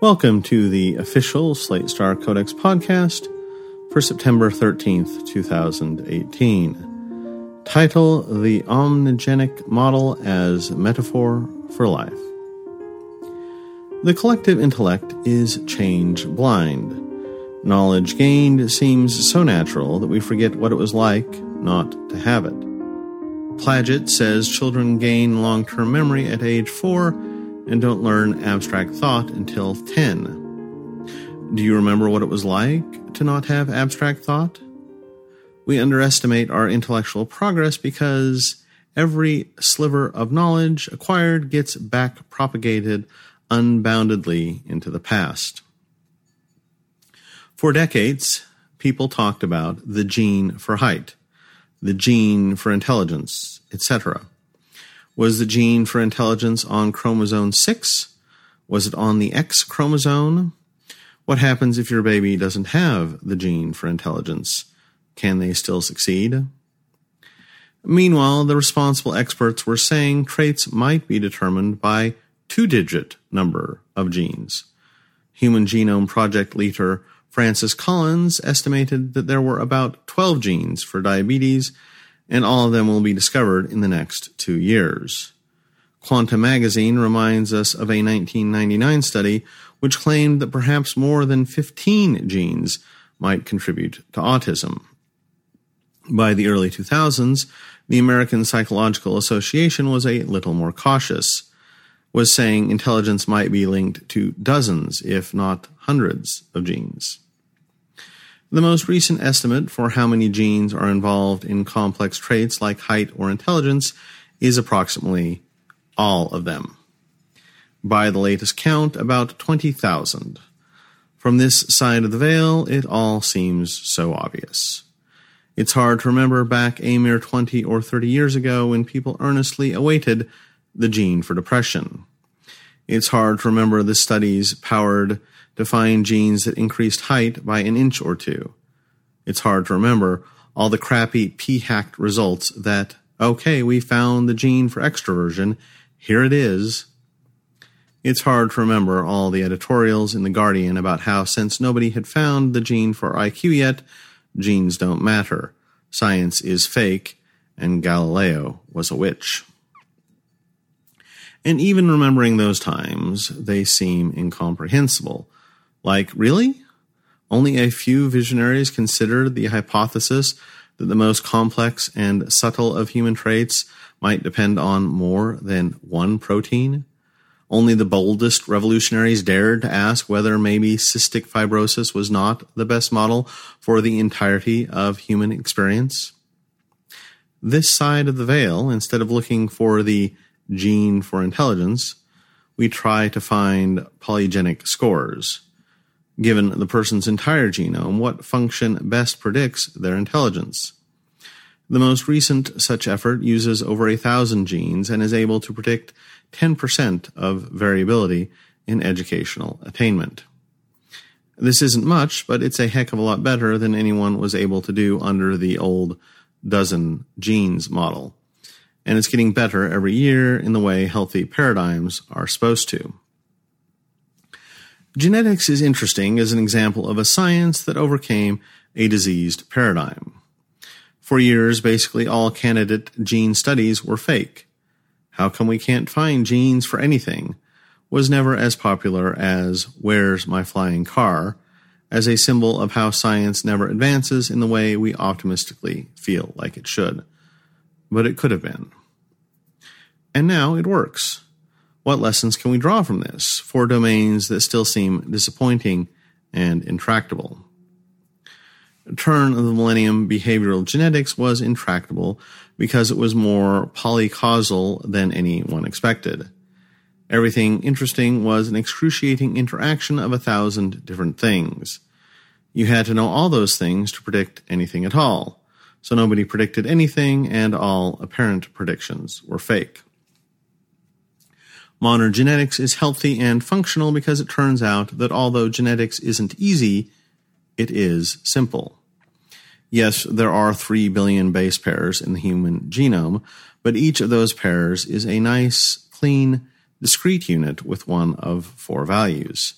Welcome to the official Slate Star Codex podcast for September 13th, 2018. Title The Omnigenic Model as Metaphor for Life. The collective intellect is change blind. Knowledge gained seems so natural that we forget what it was like not to have it. Piaget says children gain long term memory at age 4 and don't learn abstract thought until 10. Do you remember what it was like to not have abstract thought? We underestimate our intellectual progress because every sliver of knowledge acquired gets back propagated unboundedly into the past. For decades, people talked about the gene for height the gene for intelligence, etc. Was the gene for intelligence on chromosome 6? Was it on the X chromosome? What happens if your baby doesn't have the gene for intelligence? Can they still succeed? Meanwhile, the responsible experts were saying traits might be determined by two digit number of genes. Human Genome Project leader Francis Collins estimated that there were about 12 genes for diabetes, and all of them will be discovered in the next two years. Quanta magazine reminds us of a 1999 study which claimed that perhaps more than 15 genes might contribute to autism. By the early 2000s, the American Psychological Association was a little more cautious was saying intelligence might be linked to dozens, if not hundreds, of genes. The most recent estimate for how many genes are involved in complex traits like height or intelligence is approximately all of them. By the latest count, about 20,000. From this side of the veil, it all seems so obvious. It's hard to remember back a mere 20 or 30 years ago when people earnestly awaited the gene for depression. It's hard to remember the studies powered to find genes that increased height by an inch or two. It's hard to remember all the crappy p-hacked results that, okay, we found the gene for extroversion, here it is. It's hard to remember all the editorials in The Guardian about how, since nobody had found the gene for IQ yet, genes don't matter, science is fake, and Galileo was a witch. And even remembering those times, they seem incomprehensible. Like, really? Only a few visionaries considered the hypothesis that the most complex and subtle of human traits might depend on more than one protein? Only the boldest revolutionaries dared to ask whether maybe cystic fibrosis was not the best model for the entirety of human experience. This side of the veil, instead of looking for the gene for intelligence, we try to find polygenic scores. Given the person's entire genome, what function best predicts their intelligence? The most recent such effort uses over a thousand genes and is able to predict 10% of variability in educational attainment. This isn't much, but it's a heck of a lot better than anyone was able to do under the old dozen genes model and it's getting better every year in the way healthy paradigms are supposed to. Genetics is interesting as an example of a science that overcame a diseased paradigm. For years, basically all candidate gene studies were fake. How come we can't find genes for anything? was never as popular as Where's My Flying Car, as a symbol of how science never advances in the way we optimistically feel like it should but it could have been. And now it works. What lessons can we draw from this for domains that still seem disappointing and intractable? Turn of the millennium behavioral genetics was intractable because it was more polycausal than anyone expected. Everything interesting was an excruciating interaction of a thousand different things. You had to know all those things to predict anything at all so nobody predicted anything, and all apparent predictions were fake. Modern genetics is healthy and functional because it turns out that although genetics isn't easy, it is simple. Yes, there are 3 billion base pairs in the human genome, but each of those pairs is a nice, clean, discrete unit with one of four values.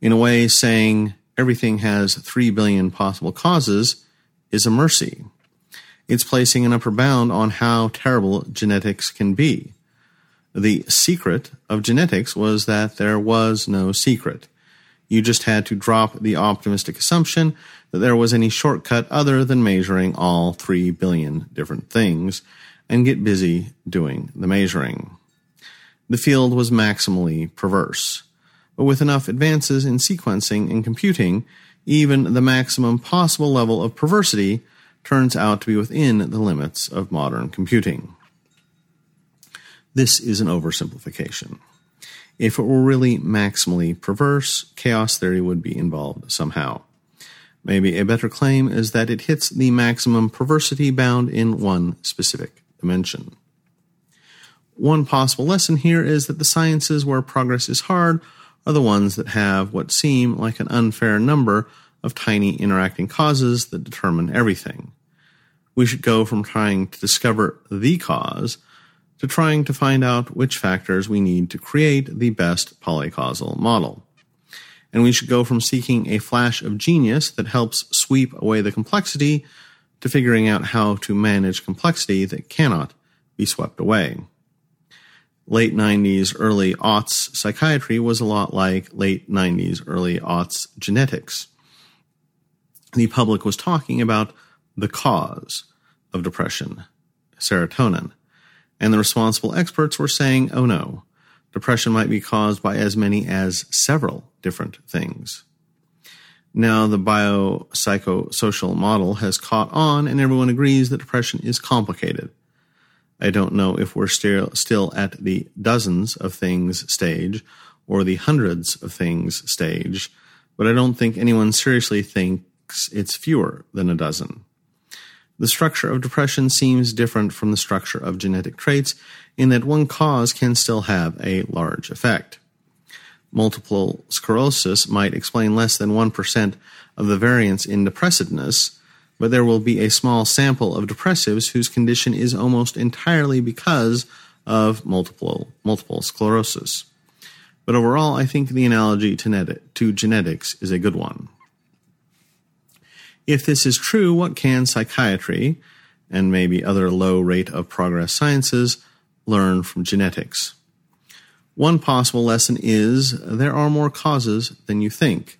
In a way, saying everything has 3 billion possible causes is a mercy. It's placing an upper bound on how terrible genetics can be. The secret of genetics was that there was no secret. You just had to drop the optimistic assumption that there was any shortcut other than measuring all 3 billion different things and get busy doing the measuring. The field was maximally perverse. But with enough advances in sequencing and computing, even the maximum possible level of perversity turns out to be within the limits of modern computing. This is an oversimplification. If it were really maximally perverse, chaos theory would be involved somehow. Maybe a better claim is that it hits the maximum perversity bound in one specific dimension. One possible lesson here is that the sciences where progress is hard are the ones that have what seem like an unfair number of tiny interacting causes that determine everything. We should go from trying to discover the cause to trying to find out which factors we need to create the best polycausal model. And we should go from seeking a flash of genius that helps sweep away the complexity to figuring out how to manage complexity that cannot be swept away. Late 90s, early aughts psychiatry was a lot like late 90s, early aughts genetics. The public was talking about the cause of depression, serotonin and the responsible experts were saying, oh no, depression might be caused by as many as several different things. Now, the biopsychosocial model has caught on, and everyone agrees that depression is complicated. I don't know if we're still, at the dozens of things stage or the hundreds of things stage, but I don't think anyone seriously thinks it's fewer than a dozen. The structure of depression seems different from the structure of genetic traits in that one cause can still have a large effect. Multiple sclerosis might explain less than 1% of the variance in depressiveness, but there will be a small sample of depressives whose condition is almost entirely because of multiple, multiple sclerosis. But overall, I think the analogy to, to genetics is a good one. If this is true, what can psychiatry and maybe other low rate of progress sciences learn from genetics? One possible lesson is there are more causes than you think.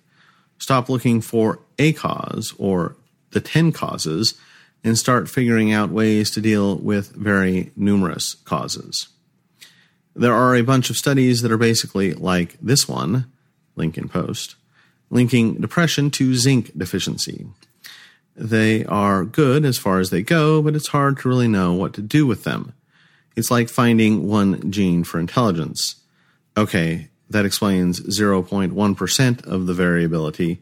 Stop looking for a cause or the 10 causes and start figuring out ways to deal with very numerous causes. There are a bunch of studies that are basically like this one, link in post, linking depression to zinc deficiency. They are good as far as they go, but it's hard to really know what to do with them. It's like finding one gene for intelligence. Okay, that explains 0.1% of the variability.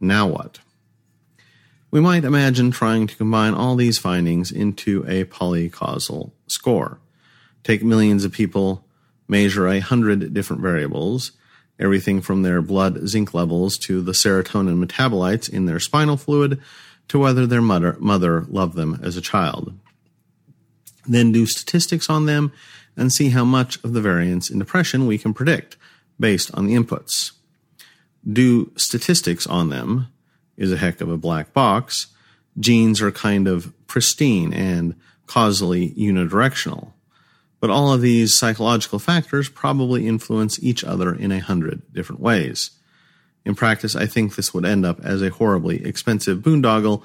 Now what? We might imagine trying to combine all these findings into a polycausal score. Take millions of people, measure a hundred different variables, everything from their blood zinc levels to the serotonin metabolites in their spinal fluid to whether their mother, mother loved them as a child. Then do statistics on them and see how much of the variance in depression we can predict based on the inputs. Do statistics on them is a heck of a black box. Genes are kind of pristine and causally unidirectional. But all of these psychological factors probably influence each other in a hundred different ways. In practice, I think this would end up as a horribly expensive boondoggle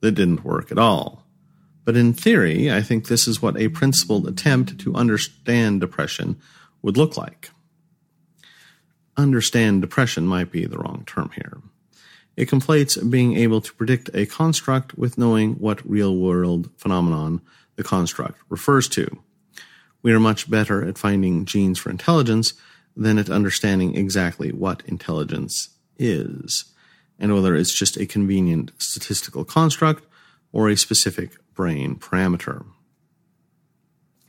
that didn't work at all. But in theory, I think this is what a principled attempt to understand depression would look like. Understand depression might be the wrong term here. It conflates being able to predict a construct with knowing what real world phenomenon the construct refers to. We are much better at finding genes for intelligence than at understanding exactly what intelligence is, and whether it's just a convenient statistical construct or a specific brain parameter.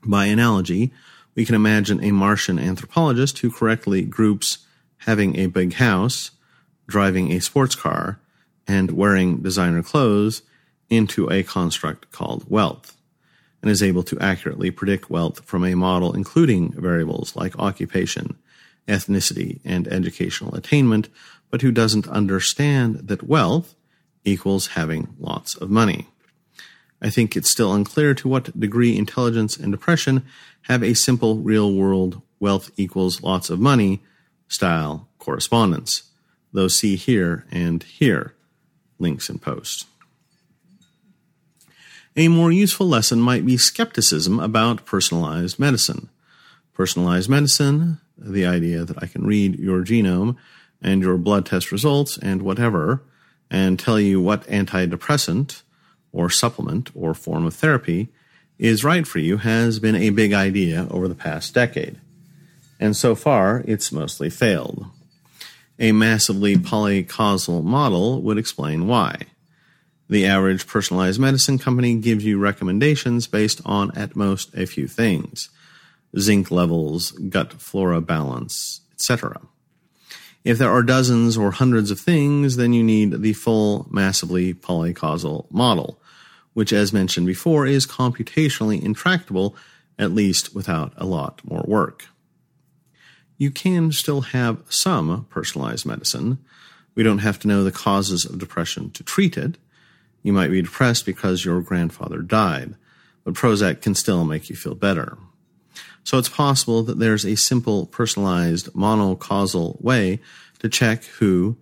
By analogy, we can imagine a Martian anthropologist who correctly groups having a big house, driving a sports car, and wearing designer clothes into a construct called wealth, and is able to accurately predict wealth from a model including variables like occupation, ethnicity, and educational attainment, but who doesn't understand that wealth equals having lots of money. I think it's still unclear to what degree intelligence and depression have a simple real world wealth equals lots of money style correspondence, though see here and here links and posts. A more useful lesson might be skepticism about personalized medicine. Personalized medicine, the idea that I can read your genome and your blood test results and whatever, and tell you what antidepressant or supplement or form of therapy is right for you, has been a big idea over the past decade. And so far, it's mostly failed. A massively polycausal model would explain why. The average personalized medicine company gives you recommendations based on at most a few things zinc levels, gut flora balance, etc. If there are dozens or hundreds of things, then you need the full massively polycausal model, which, as mentioned before, is computationally intractable, at least without a lot more work. You can still have some personalized medicine. We don't have to know the causes of depression to treat it. You might be depressed because your grandfather died, but Prozac can still make you feel better. So it's possible that there's a simple personalized monocausal way to check who,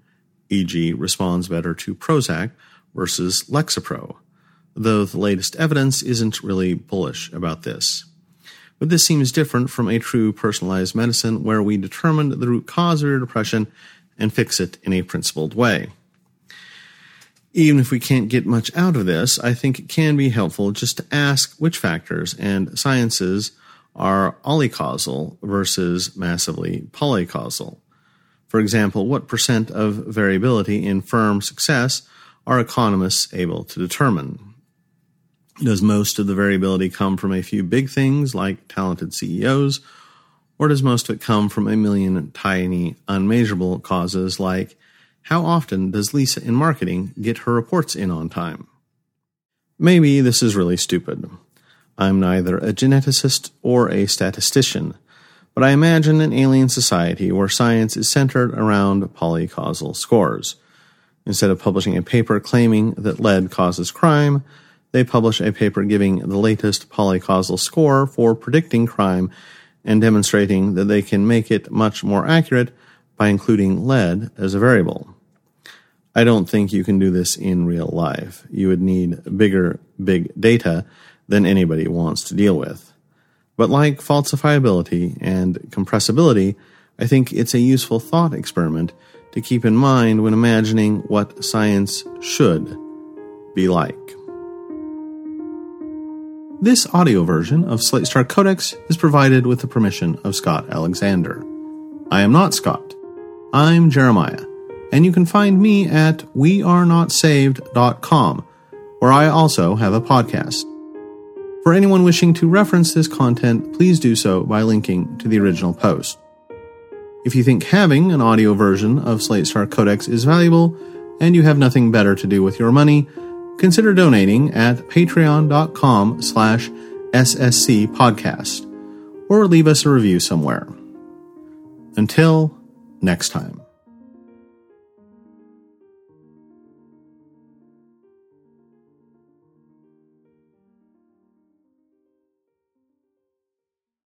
e.g., responds better to Prozac versus Lexapro, though the latest evidence isn't really bullish about this. But this seems different from a true personalized medicine where we determine the root cause of your depression and fix it in a principled way even if we can't get much out of this, I think it can be helpful just to ask which factors and sciences are allocausal versus massively polycausal. For example, what percent of variability in firm success are economists able to determine? Does most of the variability come from a few big things like talented CEOs, or does most of it come from a million tiny, unmeasurable causes like how often does Lisa in marketing get her reports in on time? Maybe this is really stupid. I'm neither a geneticist or a statistician, but I imagine an alien society where science is centered around polycausal scores. Instead of publishing a paper claiming that lead causes crime, they publish a paper giving the latest polycausal score for predicting crime and demonstrating that they can make it much more accurate by including lead as a variable. I don't think you can do this in real life. You would need bigger big data than anybody wants to deal with. But like falsifiability and compressibility, I think it's a useful thought experiment to keep in mind when imagining what science should be like. This audio version of Slate Star Codex is provided with the permission of Scott Alexander. I am not Scott. I'm Jeremiah and you can find me at wearenotsaved.com, where I also have a podcast. For anyone wishing to reference this content, please do so by linking to the original post. If you think having an audio version of Slate Star Codex is valuable and you have nothing better to do with your money, consider donating at patreon.com slash ssc podcast or leave us a review somewhere. Until next time.